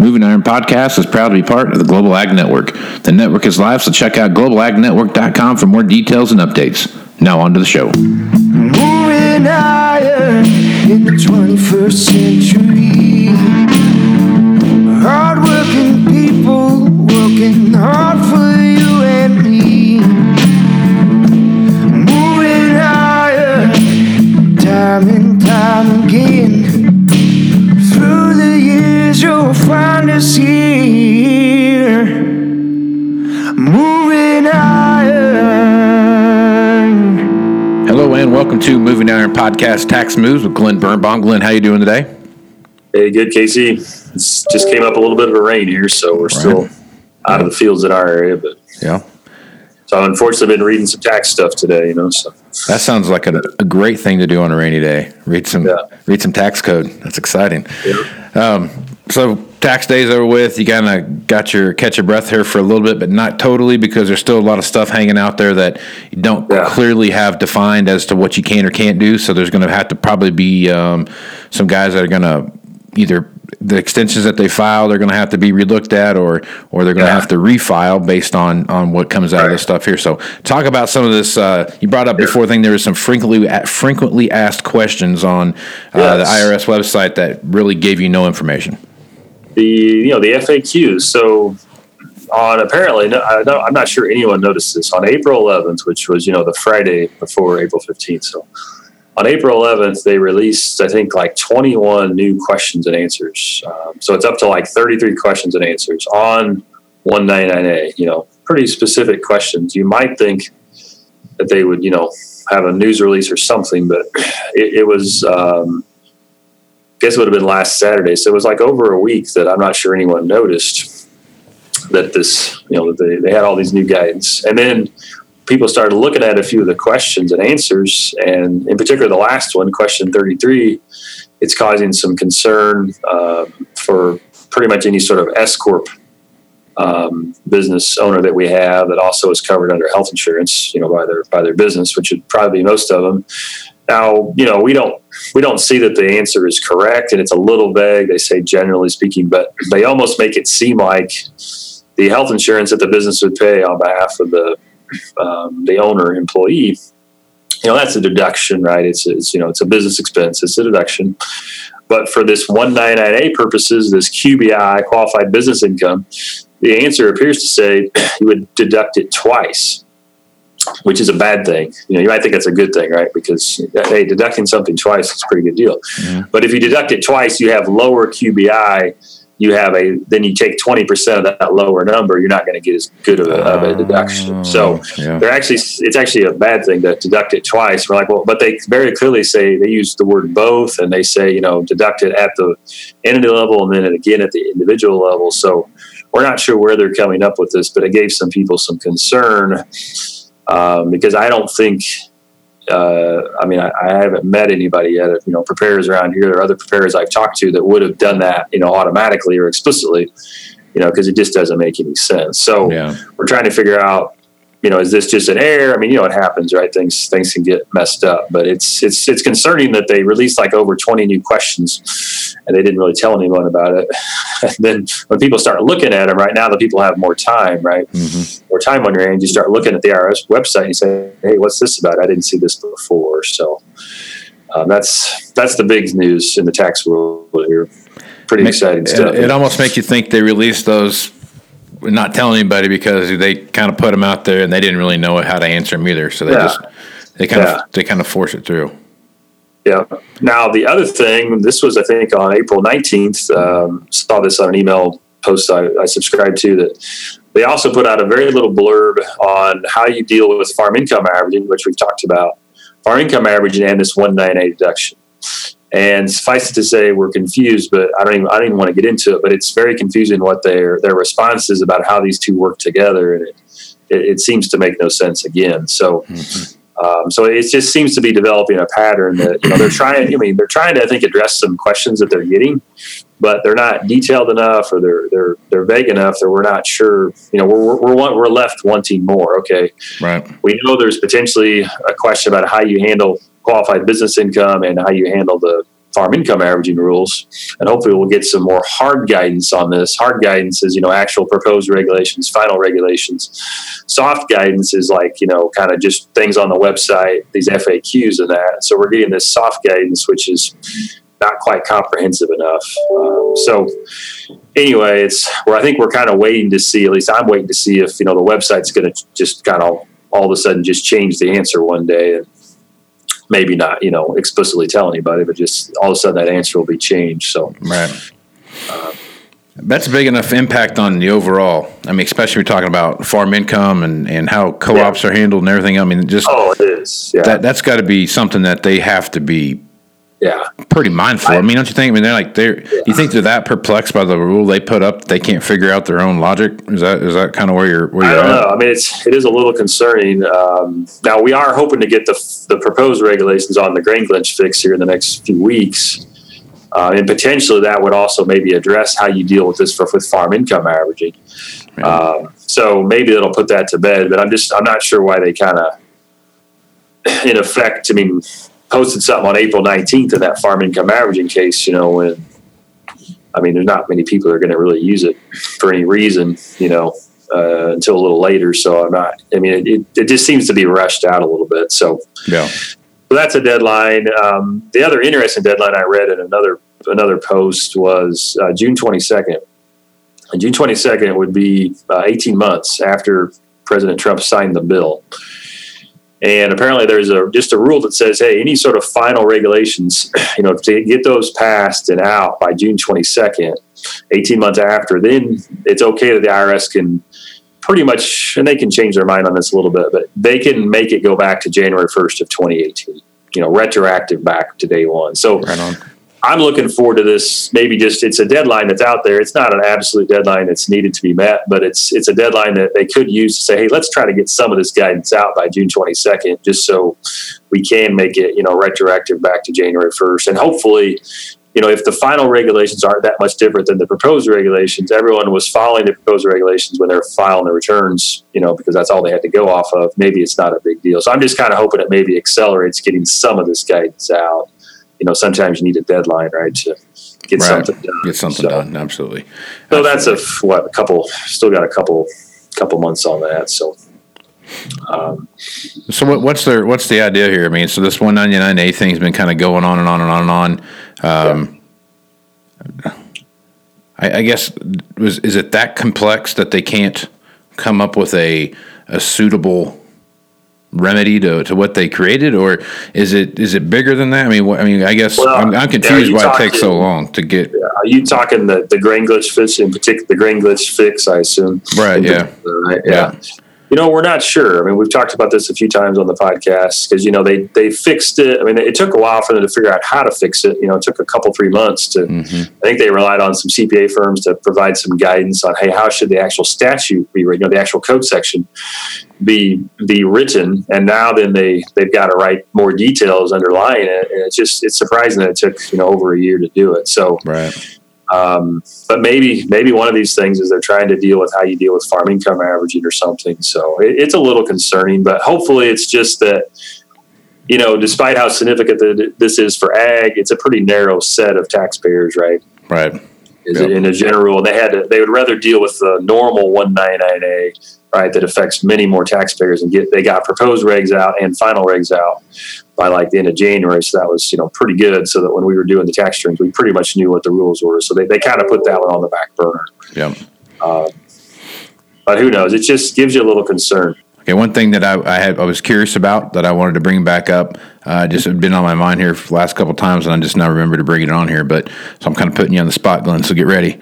Moving Iron Podcast is proud to be part of the Global Ag Network. The network is live, so check out globalagnetwork.com for more details and updates. Now on to the show. Moving iron in the 21st century. Hardworking people working hard for you and me. Moving iron time and time again. Welcome to Moving Iron Podcast Tax Moves with Glen Birnbaum. Glen, how you doing today? Hey, good, Casey. It's just came up a little bit of a rain here, so we're still out of the fields in our area. But Yeah. so I've unfortunately been reading some tax stuff today, you know. So That sounds like a, a great thing to do on a rainy day. Read some Yeah. read some tax code. That's exciting. yeah, Um, so tax day's over with. You kind of got your catch your breath here for a little bit, but not totally because there's still a lot of stuff hanging out there that you don't Yeah. clearly have defined as to what you can or can't do. So there's going to have to probably be um, some guys that are going to either the extensions that they file they're going to have to be relooked at or or they're going to Yeah. have to refile based on on what comes out of this stuff here so talk about some of this uh, you brought up before thing there was some frequently frequently asked questions on uh, the IRS website that really gave you no information the you know the FAQs. So on apparently, I I'm not sure anyone noticed this on April 11th, which was you know the Friday before April 15th. So on April 11th, they released I think like 21 new questions and answers. Um, so it's up to like 33 questions and answers on 199A. You know, pretty specific questions. You might think that they would you know have a news release or something, but it, it was. Um, guess it would have been last Saturday. So it was like over a week that I'm not sure anyone noticed that this, you know, they, they had all these new guidance. And then people started looking at a few of the questions and answers. And in particular, the last one, question 33, it's causing some concern um, for pretty much any sort of S Corp um, business owner that we have that also is covered under health insurance, you know, by their, by their business, which would probably be most of them. Now, you know, we don't we don't see that the answer is correct, and it's a little vague. They say generally speaking, but they almost make it seem like the health insurance that the business would pay on behalf of the um, the owner employee. You know, that's a deduction, right? It's, it's you know, it's a business expense. It's a deduction. But for this 199A purposes, this QBI qualified business income, the answer appears to say you would deduct it twice which is a bad thing. You know, you might think that's a good thing, right? Because hey, deducting something twice is a pretty good deal. But if you deduct it twice, you have lower QBI. You have a then you take twenty percent of that lower number. You're not going to get as good of a, of a oh, deduction. So yeah. they're actually it's actually a bad thing to deduct it twice. We're like, well, but they very clearly say they use the word both, and they say you know deduct it at the entity level and then again at the individual level. So we're not sure where they're coming up with this, but it gave some people some concern um, because I don't think. Uh, I mean, I, I haven't met anybody yet. You know, preparers around here or other preparers I've talked to that would have done that, you know, automatically or explicitly, you know, because it just doesn't make any sense. So yeah we're trying to figure out, you know, is this just an error? I mean, you know, it happens, right? Things things can get messed up, but it's it's it's concerning that they released like over twenty new questions, and they didn't really tell anyone about it. and then when people start looking at them, right now, the people have more time, right? Mhm. More time on your hands. You start looking at the IRS website. And you say, "Hey, what's this about? I didn't see this before." So um, that's that's the big news in the tax world here. Pretty exciting stuff. It, it almost makes you think they released those, not telling anybody because they kind of put them out there and they didn't really know how to answer them either. So they Yeah. just they kind Yeah. of they kind of force it through. Yeah. Now the other thing, this was I think on April nineteenth. Um, saw this on an email post I, I subscribed to that they also put out a very little blurb on how you deal with farm income averaging, which we've talked about, farm income averaging and this one nine eight deduction. And suffice it to say, we're confused, but I don't even I don't even want to get into it. But it's very confusing what their their response is about how these two work together, and it it, it seems to make no sense again. So. Um, so it just seems to be developing a pattern that you know they're trying. I mean, they're trying to I think address some questions that they're getting, but they're not detailed enough or they're they're they're vague enough that we're not sure. You know, we're we're we're, we're left wanting more. Okay, Right. we know there's potentially a question about how you handle qualified business income and how you handle the farm income averaging rules, and hopefully we'll get some more hard guidance on this. Hard guidance is you know actual proposed regulations, final regulations. Soft guidance is like you know kind of just things on the website, these FAQs and that. So we're getting this soft guidance, which is not quite comprehensive enough. Um, so anyway, it's where I think we're kind of waiting to see. At least I'm waiting to see if you know the website's going to just kind of all of a sudden just change the answer one day and maybe not you know explicitly tell anybody, but just all of a sudden that answer will be changed. So right. Um, that's a big enough impact on the overall. I mean, especially we're talking about farm income and, and how co-ops yeah. are handled and everything. I mean, just oh, it is. Yeah. That that's got to be something that they have to be yeah, pretty mindful. I, I, mean, don't you think? I mean, they're like they're. Yeah. You think they're that perplexed by the rule they put up? They can't figure out their own logic. Is that is that kind of where you're? Where you're I don't at? know. I mean, it's it is a little concerning. Um, now we are hoping to get the the proposed regulations on the grain glitch fix here in the next few weeks, uh, and potentially that would also maybe address how you deal with this for, with farm income averaging. Um, so maybe it'll put that to bed. But I'm just I'm not sure why they kind of, in effect. I mean posted something on April 19th in that farm income averaging case, you know, when I mean, there's not many people that are going to really use it for any reason, you know, uh, until a little later. So I'm not, I mean, it, it just seems to be rushed out a little bit. So, yeah. So that's a deadline. Um, the other interesting deadline I read in another another post was uh, June 22nd. And June 22nd would be uh, 18 months after President Trump signed the bill. And apparently, there's a just a rule that says, hey, any sort of final regulations, you know, to get those passed and out by June 22nd, 18 months after, then it's okay that the IRS can pretty much, and they can change their mind on this a little bit, but they can make it go back to January 1st of 2018. You know, retroactive back to day one. So right I'm looking forward to this. Maybe just it's a deadline that's out there. It's not an absolute deadline that's needed to be met, but it's it's a deadline that they could use to say, hey, let's try to get some of this guidance out by June 22nd, just so we can make it you know retroactive back to January 1st, and hopefully. You know, if the final regulations aren't that much different than the proposed regulations, everyone was following the proposed regulations when they're filing the returns, you know, because that's all they had to go off of. Maybe it's not a big deal. So I'm just kind of hoping it maybe accelerates getting some of this guidance out you know, sometimes you need a deadline, right, to get right. something done. Get something so, done, absolutely. So that's a what a couple. Still got a couple couple months on that. So. Um, so what, what's the what's the idea here? I mean, so this 199A thing's been kind of going on and on and on and on. Um, yeah. I, I, guess was is it that complex that they can't come up with a a suitable remedy to, to what they created, or is it is it bigger than that? I mean, what, I mean, I guess well, I'm, I'm, confused why talking, it takes so long to get. Yeah, are you talking the the grain glitch fix in particular? The grain glitch fix, I assume. Right. Yeah. Right. Yeah. yeah. You know, we're not sure. I mean, we've talked about this a few times on the podcast because you know they they fixed it. I mean, it took a while for them to figure out how to fix it. You know, it took a couple three months to. Mm-hmm. I think they relied on some CPA firms to provide some guidance on hey, how should the actual statute be? written, You know, the actual code section be be written. And now then they they've got to write more details underlying it. And it's just it's surprising that it took you know over a year to do it. So right. Um, but maybe maybe one of these things is they're trying to deal with how you deal with farm income averaging or something. So it, it's a little concerning, but hopefully it's just that you know, despite how significant this is for ag, it's a pretty narrow set of taxpayers, right? Right. Yep. In a general, they had to, they would rather deal with the normal 199A, right, that affects many more taxpayers and get they got proposed regs out and final regs out by like the end of January. So that was, you know, pretty good. So that when we were doing the tax returns, we pretty much knew what the rules were. So they, they kind of put that one on the back burner. Yeah. Uh, but who knows? It just gives you a little concern. Okay, one thing that I, I had I was curious about that I wanted to bring back up, uh, just had been on my mind here for the last couple times, and I just now remember to bring it on here. But so I'm kind of putting you on the spot, Glen. So get ready.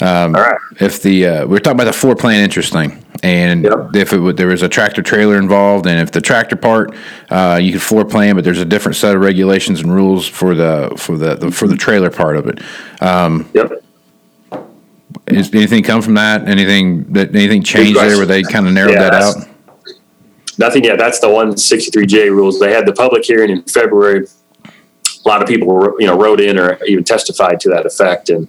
Um, All right. If the uh, we're talking about the floor plan interest thing, and yep. if it, there was a tractor trailer involved, and if the tractor part uh, you could floor plan, but there's a different set of regulations and rules for the for the, the for the trailer part of it. Um, yep. Is anything come from that? Anything that anything changed there where they kind of narrowed yeah, that out? Nothing yet. That's the 163J rules. They had the public hearing in February. A lot of people, you know, wrote in or even testified to that effect, and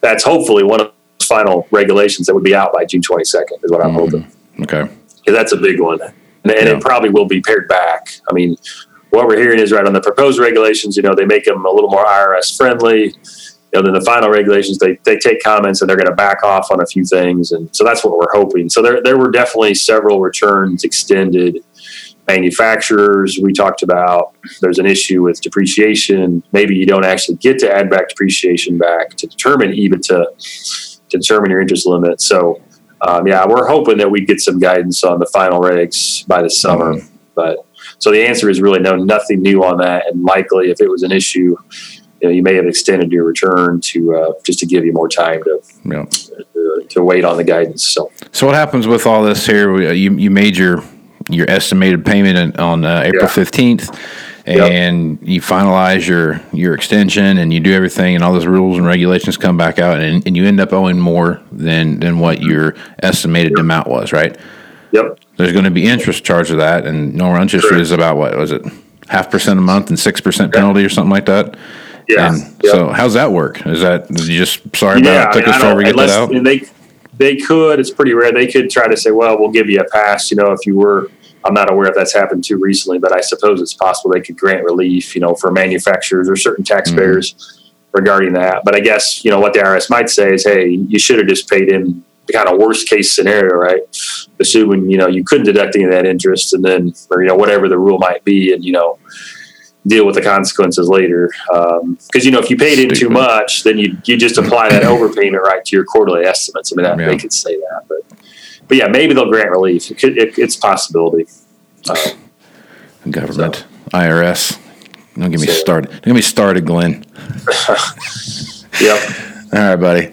that's hopefully one of the final regulations that would be out by June 22nd, is what I'm mm, hoping. Okay. Because that's a big one. And, and yeah. it probably will be pared back. I mean, what we're hearing is right on the proposed regulations. You know, they make them a little more IRS friendly. You know, then the final regulations, they, they take comments and they're going to back off on a few things, and so that's what we're hoping. So there there were definitely several returns extended. Manufacturers, we talked about. There's an issue with depreciation. Maybe you don't actually get to add back depreciation back to determine EBITDA to determine your interest limit. So um, yeah, we're hoping that we get some guidance on the final regs by the summer. Mm-hmm. But so the answer is really no, nothing new on that. And likely, if it was an issue, you, know, you may have extended your return to uh, just to give you more time to, yeah. to, to wait on the guidance. So, so what happens with all this here? You you made your your estimated payment on uh, April fifteenth. Yeah and yep. you finalize your your extension and you do everything and all those rules and regulations come back out and, and you end up owing more than than what your estimated yep. amount was right yep there's going to be interest charged of that and normal interest sure. rate is about what was it half percent a month and six percent penalty or something like that yeah yep. so how's that work is that you just sorry yeah, about it took us forever to get that out they they could it's pretty rare they could try to say well we'll give you a pass you know if you were I'm not aware if that's happened too recently, but I suppose it's possible they could grant relief, you know, for manufacturers or certain taxpayers mm-hmm. regarding that. But I guess, you know, what the IRS might say is, hey, you should have just paid in the kind of worst case scenario, right? Assuming, you know, you couldn't deduct any of that interest and then, or, you know, whatever the rule might be and, you know, deal with the consequences later. Because, um, you know, if you paid in too much, then you, you just apply that overpayment right to your quarterly estimates. I mean, that, yeah. they could say that, but but yeah, maybe they'll grant relief. It could, it, it's a possibility. Uh, Government, so. IRS. Don't get me so. started. Don't get me started, Glen. yep. All right, buddy.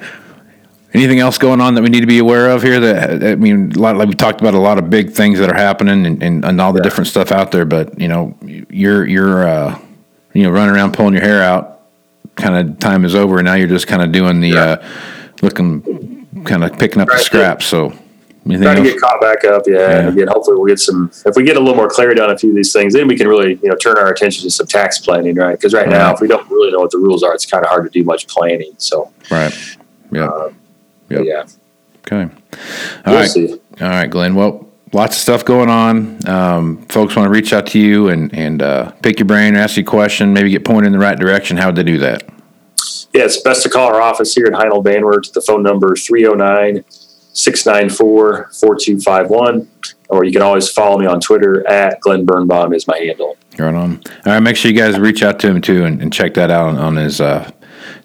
Anything else going on that we need to be aware of here? That I mean, a lot like we talked about a lot of big things that are happening and, and, and all the yeah. different stuff out there. But you know, you're you're uh, you know running around pulling your hair out. Kind of time is over, and now you're just kind of doing the yeah. uh, looking, kind of picking up right. the scraps. So Anything trying else? to get caught back up. Yeah, yeah. And again, hopefully we'll get some. If we get a little more clarity on a few of these things, then we can really you know turn our attention to some tax planning, right? Because right now, if we don't really know what the rules are, it's kind of hard to do much planning. So right. Yeah. Um, yep. Yeah. Okay. All we'll right. See. All right, Glen. Well, lots of stuff going on. Um, folks want to reach out to you and and uh, pick your brain, ask you a question, maybe get pointed in the right direction. How would they do that? Yeah, it's best to call our office here in Heinold Banwart. The phone number is 309- 694 4251. Or you can always follow me on Twitter at Glen Birnbaum is my handle. Right on. All right, make sure you guys reach out to him too and, and check that out on, on his uh,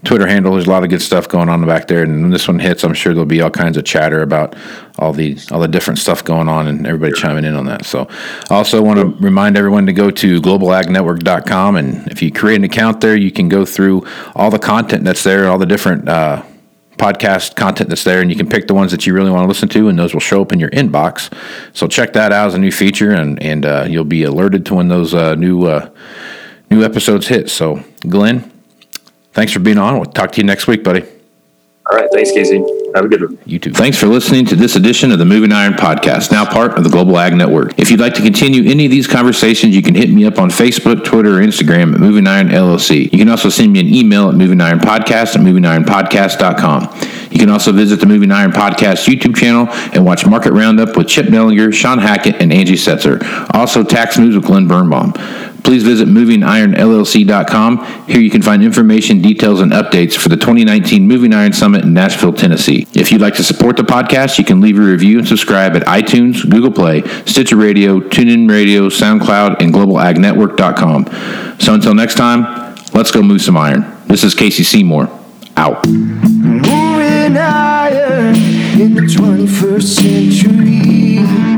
Twitter handle. There's a lot of good stuff going on back there, and when this one hits, I'm sure there'll be all kinds of chatter about all the all the different stuff going on, and everybody chiming in on that. So, I also want to remind everyone to go to globalagnetwork.com, and if you create an account there, you can go through all the content that's there, all the different. Uh, podcast content that's there, and you can pick the ones that you really want to listen to, and those will show up in your inbox. So check that out as a new feature, and and uh, you'll be alerted to when those uh, new uh, new episodes hit. So, Glen, thanks for being on. We'll talk to you next week, buddy. All right. Thanks, Casey. Have a good one. You too. Thanks for listening to this edition of the Moving Iron Podcast, now part of the Global Ag Network. If you'd like to continue any of these conversations, you can hit me up on Facebook, Twitter, or Instagram at Moving Iron LLC. You can also send me an email at Moving Iron Podcast at movingironpodcast.com. You can also visit the Moving Iron Podcast YouTube channel and watch Market Roundup with Chip Nellinger, Sean Hackett, and Angie Setzer. Also, Tax News with Glen Birnbaum please visit movingironllc.com. Here you can find information, details, and updates for the 2019 Moving Iron Summit in Nashville, Tennessee. If you'd like to support the podcast, you can leave a review and subscribe at iTunes, Google Play, Stitcher Radio, TuneIn Radio, SoundCloud, and globalagnetwork.com. So until next time, let's go move some iron. This is Casey Seymour. Out. Moving iron in the 21st century.